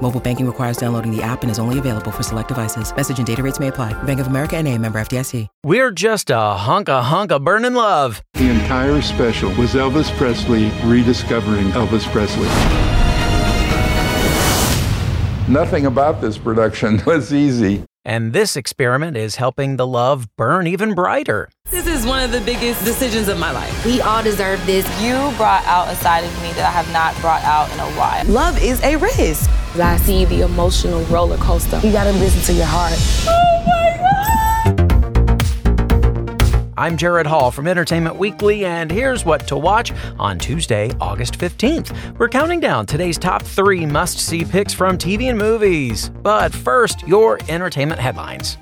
Mobile banking requires downloading the app and is only available for select devices. Message and data rates may apply. Bank of America and a member FDIC. We're just a hunk of hunk of burning love. The entire special was Elvis Presley rediscovering Elvis Presley. Nothing about this production was easy. And this experiment is helping the love burn even brighter. This is one of the biggest decisions of my life. We all deserve this. You brought out a side of me that I have not brought out in a while. Love is a risk. I see the emotional roller coaster. You gotta listen to your heart. Oh my God! I'm Gerrad Hall from Entertainment Weekly, and here's what to watch on Tuesday, August 15th. We're counting down today's top three must see picks from TV and movies. But first, your entertainment headlines.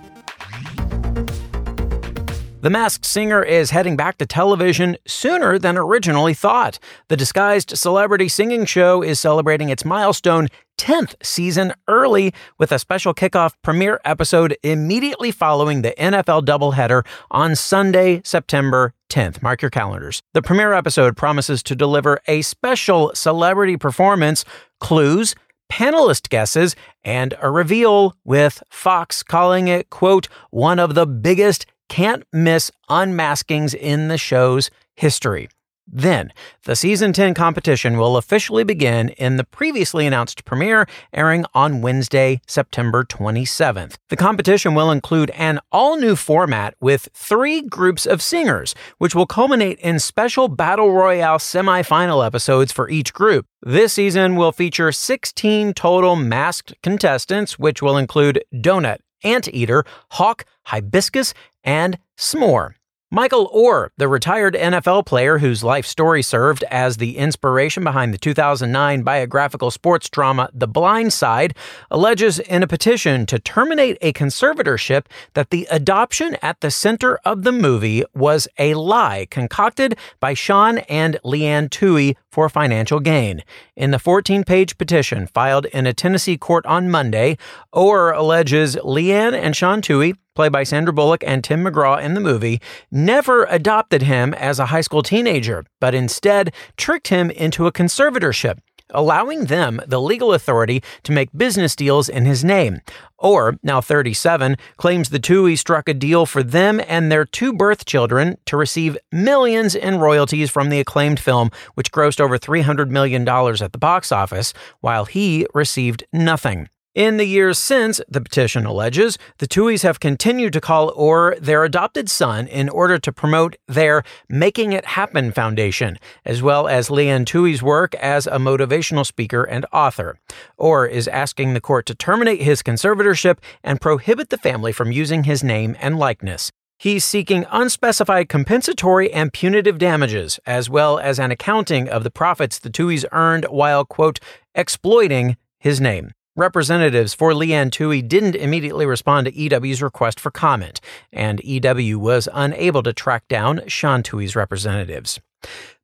The Masked Singer is heading back to television sooner than originally thought. The disguised celebrity singing show is celebrating its milestone 10th season early with a special kickoff premiere episode immediately following the NFL doubleheader on Sunday, September 10th. Mark your calendars. The premiere episode promises to deliver a special celebrity performance, clues, panelist guesses, and a reveal, with Fox calling it, quote, one of the biggest can't miss unmaskings in the show's history. Then, the season 10 competition will officially begin in the previously announced premiere airing on Wednesday, September 27th. The competition will include an all new format with three groups of singers, which will culminate in special Battle Royale semi-final episodes for each group. This season will feature 16 total masked contestants, which will include Donut, Anteater, Hawk, Hibiscus, and S'more. Michael Oher, the retired NFL player whose life story served as the inspiration behind the 2009 biographical sports drama The Blind Side, alleges in a petition to terminate a conservatorship that the adoption at the center of the movie was a lie concocted by Sean and Leanne Tuohy for financial gain. In the 14 page petition filed in a Tennessee court on Monday, Oher alleges Leigh Anne and Sean Tuohy played by Sandra Bullock and Tim McGraw in the movie, never adopted him as a high school teenager, but instead tricked him into a conservatorship allowing them the legal authority to make business deals in his name. Oher, now 37, claims the Tuohy struck a deal for them and their two birth children to receive millions in royalties from the acclaimed film, which grossed over $300 million at the box office, while he received nothing. In the years since, the petition alleges, the Tuohys have continued to call Oher their adopted son in order to promote their Making It Happen Foundation, as well as Leigh Anne Tuohy's work as a motivational speaker and author. Oher is asking the court to terminate his conservatorship and prohibit the family from using his name and likeness. He's seeking unspecified compensatory and punitive damages, as well as an accounting of the profits the Tuohys earned while, quote, exploiting his name. Representatives for Leigh Anne Tuohy didn't immediately respond to EW's request for comment, and EW was unable to track down Sean Tuohy's representatives.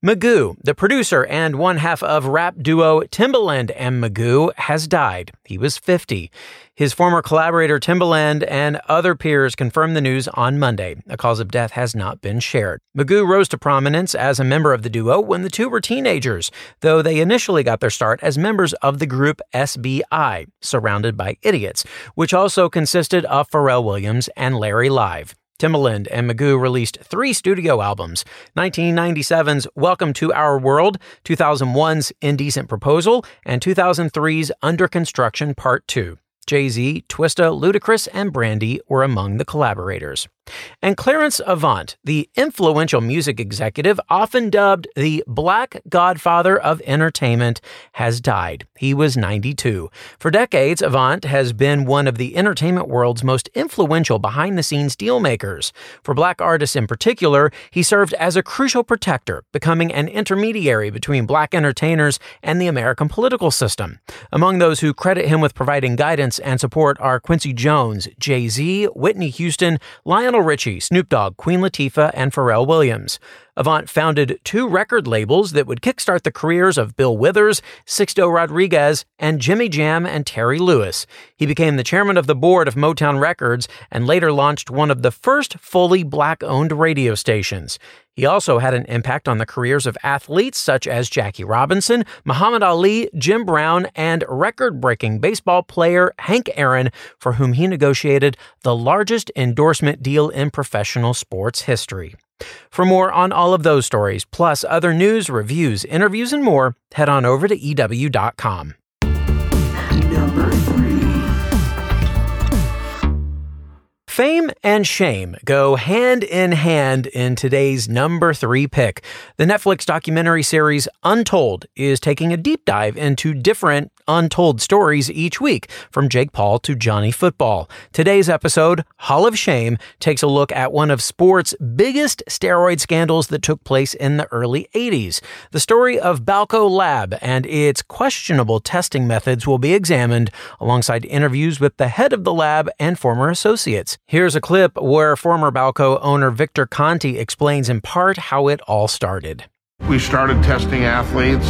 Magoo, the producer and one half of rap duo Timbaland and Magoo, has died. He was 50. His former collaborator Timbaland and other peers confirmed the news on Monday. A cause of death has not been shared. Magoo rose to prominence as a member of the duo when the two were teenagers, though they initially got their start as members of the group SBI, Surrounded by Idiots, which also consisted of Pharrell Williams and Larry Live. Timbaland and Magoo released three studio albums 1997's Welcome to Our World, 2001's Indecent Proposal, and 2003's Under Construction Part 2. Jay Z, Twista, Ludacris, and Brandy were among the collaborators. And Clarence Avant, the influential music executive, often dubbed the Black Godfather of Entertainment, has died. He was 92. For decades, Avant has been one of the entertainment world's most influential behind the scenes dealmakers. For black artists in particular, he served as a crucial protector, becoming an intermediary between black entertainers and the American political system. Among those who credit him with providing guidance and support are Quincy Jones, Jay Z, Whitney Houston, Lionel Lionel Richie, Snoop Dogg, Queen Latifah, and Pharrell Williams. Avant founded two record labels that would kickstart the careers of Bill Withers, Sixto Rodriguez, and Jimmy Jam and Terry Lewis. He became the chairman of the board of Motown Records and later launched one of the first fully black owned radio stations. He also had an impact on the careers of athletes such as Jackie Robinson, Muhammad Ali, Jim Brown, and record breaking baseball player Hank Aaron, for whom he negotiated the largest endorsement deal in professional sports history. For more on all of those stories, plus other news, reviews, interviews, and more, head on over to EW.com. Fame and shame go hand in hand in today's number three pick. The Netflix documentary series Untold is taking a deep dive into different untold stories each week, from Jake Paul to Johnny Football. Today's episode, Hall of Shame, takes a look at one of sport's biggest steroid scandals that took place in the early 80s. The story of Balco Lab and its questionable testing methods will be examined alongside interviews with the head of the lab and former associates. Here's a clip where former Balco owner Victor Conte explains in part how it all started. We started testing athletes.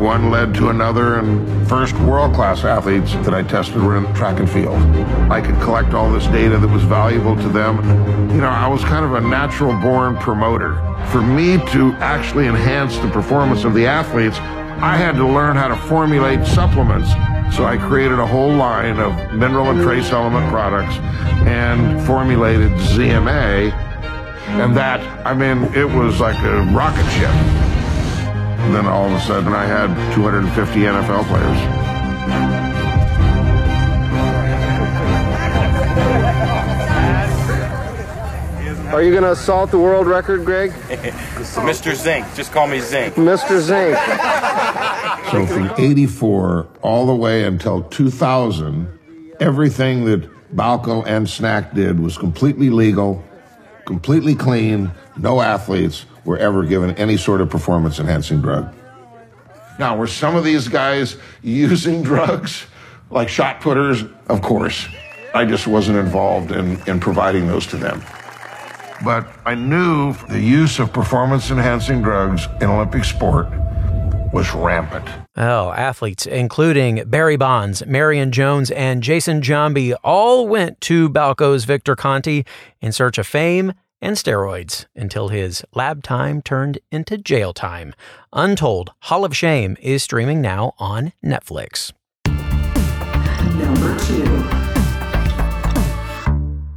One led to another, and first world class athletes that I tested were in track and field. I could collect all this data that was valuable to them. You know, I was kind of a natural born promoter. For me to actually enhance the performance of the athletes, I had to learn how to formulate supplements. So I created a whole line of mineral and trace element products and formulated ZMA. And that, I mean, it was like a rocket ship. And then all of a sudden I had 250 NFL players. Are you going to assault the world record, Greg? Mr. Zink. Just call me Zink. Mr. Zink. so from 84 all the way until 2000, everything that Balco and SNAC did was completely legal, completely clean, no athletes, were ever given any sort of performance enhancing drug. Now, were some of these guys using drugs, like shot putters? Of course. I just wasn't involved in, in providing those to them. But I knew the use of performance enhancing drugs in Olympic sport was rampant. Oh, athletes, including Barry Bonds, Marion Jones, and Jason Giambi, all went to Balco's Victor Conte in search of fame and steroids until his lab time turned into jail time. Untold Hall of Shame is streaming now on Netflix. Number two.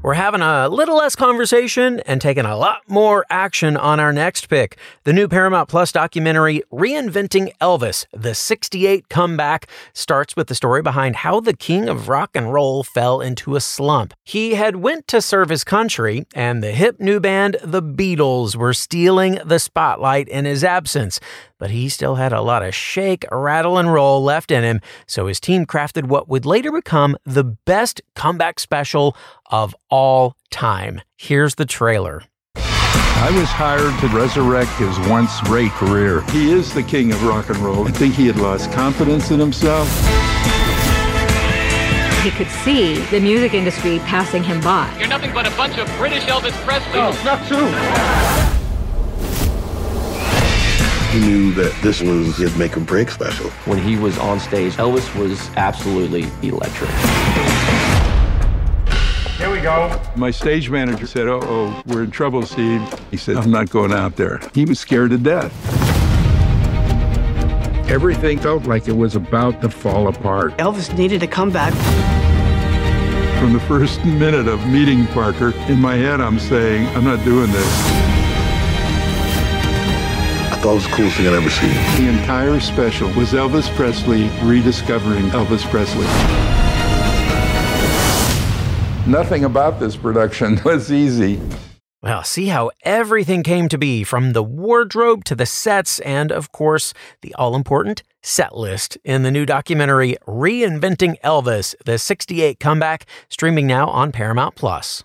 We're having a little less conversation and taking a lot more action on our next pick. The new Paramount Plus documentary, Reinventing Elvis, the 68 comeback, starts with the story behind how the king of rock and roll fell into a slump. He had went to serve his country, and the hip new band, the Beatles, were stealing the spotlight in his absence but he still had a lot of shake, rattle, and roll left in him, so his team crafted what would later become the best comeback special of all time. Here's the trailer. I was hired to resurrect his once great career. He is the king of rock and roll. I think he had lost confidence in himself. He could see the music industry passing him by. You're nothing but a bunch of British Elvis Presley. No, not true. He knew that this was his make or break special. When he was on stage, Elvis was absolutely electric. Here we go. My stage manager said, oh, oh, we're in trouble, Steve. He said, I'm not going out there. He was scared to death. Everything felt like it was about to fall apart. Elvis needed to come back. From the first minute of meeting Parker, in my head, I'm saying, I'm not doing this thought it was the coolest thing I'd ever seen. The entire special was Elvis Presley rediscovering Elvis Presley. Nothing about this production was easy. Well, see how everything came to be from the wardrobe to the sets and, of course, the all important set list in the new documentary Reinventing Elvis, the 68 comeback, streaming now on Paramount Plus.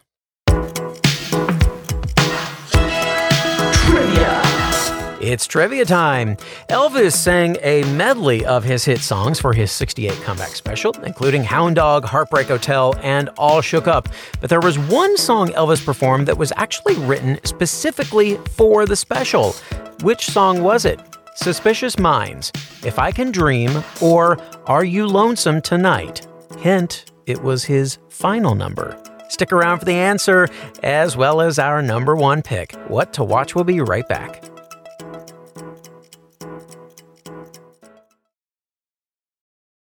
It's trivia time. Elvis sang a medley of his hit songs for his 68 comeback special, including Hound Dog, Heartbreak Hotel, and All Shook Up. But there was one song Elvis performed that was actually written specifically for the special. Which song was it? Suspicious Minds, If I Can Dream, or Are You Lonesome Tonight? Hint, it was his final number. Stick around for the answer, as well as our number one pick. What to Watch will be right back.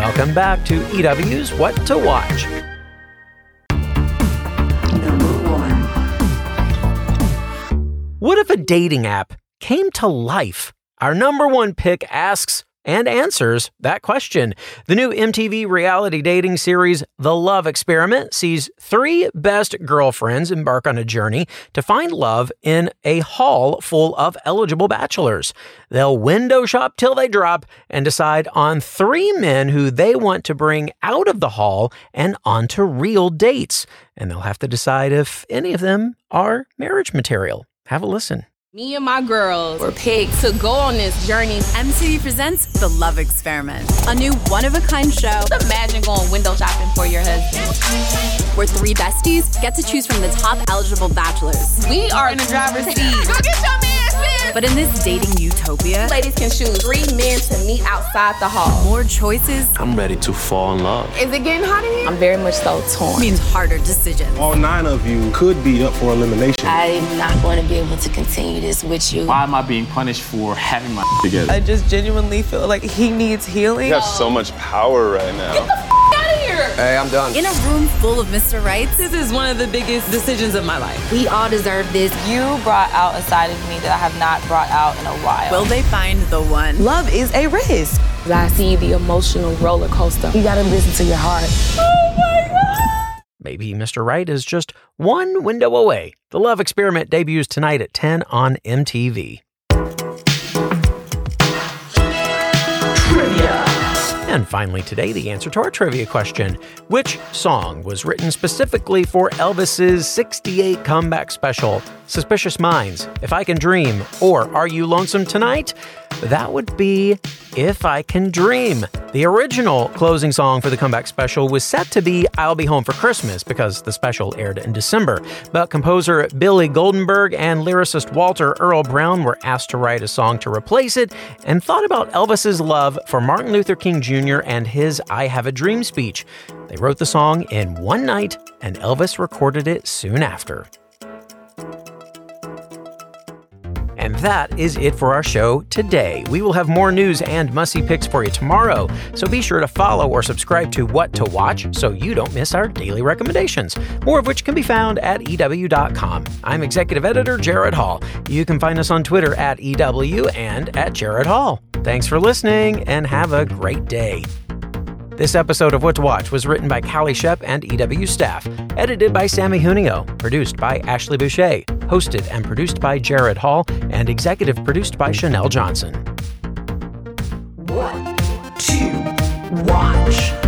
Welcome back to EW's What to Watch. What if a dating app came to life? Our number one pick asks and answers that question. The new MTV reality dating series, The Love Experiment, sees three best girlfriends embark on a journey to find love in a hall full of eligible bachelors. They'll window shop till they drop and decide on three men who they want to bring out of the hall and onto real dates. And they'll have to decide if any of them are marriage material. Have a listen. Me and my girls were picked to go on this journey. MTV presents The Love Experiment, a new one of a kind show. Imagine going window shopping for your husband. Where three besties get to choose from the top eligible bachelors. We are in the driver's seat. go get your! But in this dating utopia, ladies can choose three men to meet outside the hall. More choices. I'm ready to fall in love. Is it getting hot in here? I'm very much so torn. Means harder decisions. All nine of you could be up for elimination. I'm not going to be able to continue this with you. Why am I being punished for having my together? I just genuinely feel like he needs healing. You have so much power right now. Hey, I'm done. In a room full of Mr. Rights, this is one of the biggest decisions of my life. We all deserve this. You brought out a side of me that I have not brought out in a while. Will they find the one? Love is a risk. I see the emotional roller coaster. You gotta listen to your heart. Oh my God! Maybe Mr. Right is just one window away. The Love Experiment debuts tonight at 10 on MTV. And finally, today, the answer to our trivia question Which song was written specifically for Elvis's 68 comeback special, Suspicious Minds, If I Can Dream, or Are You Lonesome Tonight? That would be If I Can Dream. The original closing song for the comeback special was set to be I'll Be Home for Christmas because the special aired in December. But composer Billy Goldenberg and lyricist Walter Earl Brown were asked to write a song to replace it and thought about Elvis's love for Martin Luther King Jr. and his I Have a Dream speech. They wrote the song in one night and Elvis recorded it soon after. And that is it for our show today. We will have more news and must-see picks for you tomorrow, so be sure to follow or subscribe to What to Watch so you don't miss our daily recommendations, more of which can be found at EW.com. I'm Executive Editor Gerrad Hall. You can find us on Twitter at EW and at Gerrad Hall. Thanks for listening and have a great day. This episode of What to Watch was written by Calie Schepp and EW staff, edited by Samee Junio, produced by Ashley Boucher, hosted and produced by Gerrad Hall, and executive produced by Chanelle Johnson. What to watch?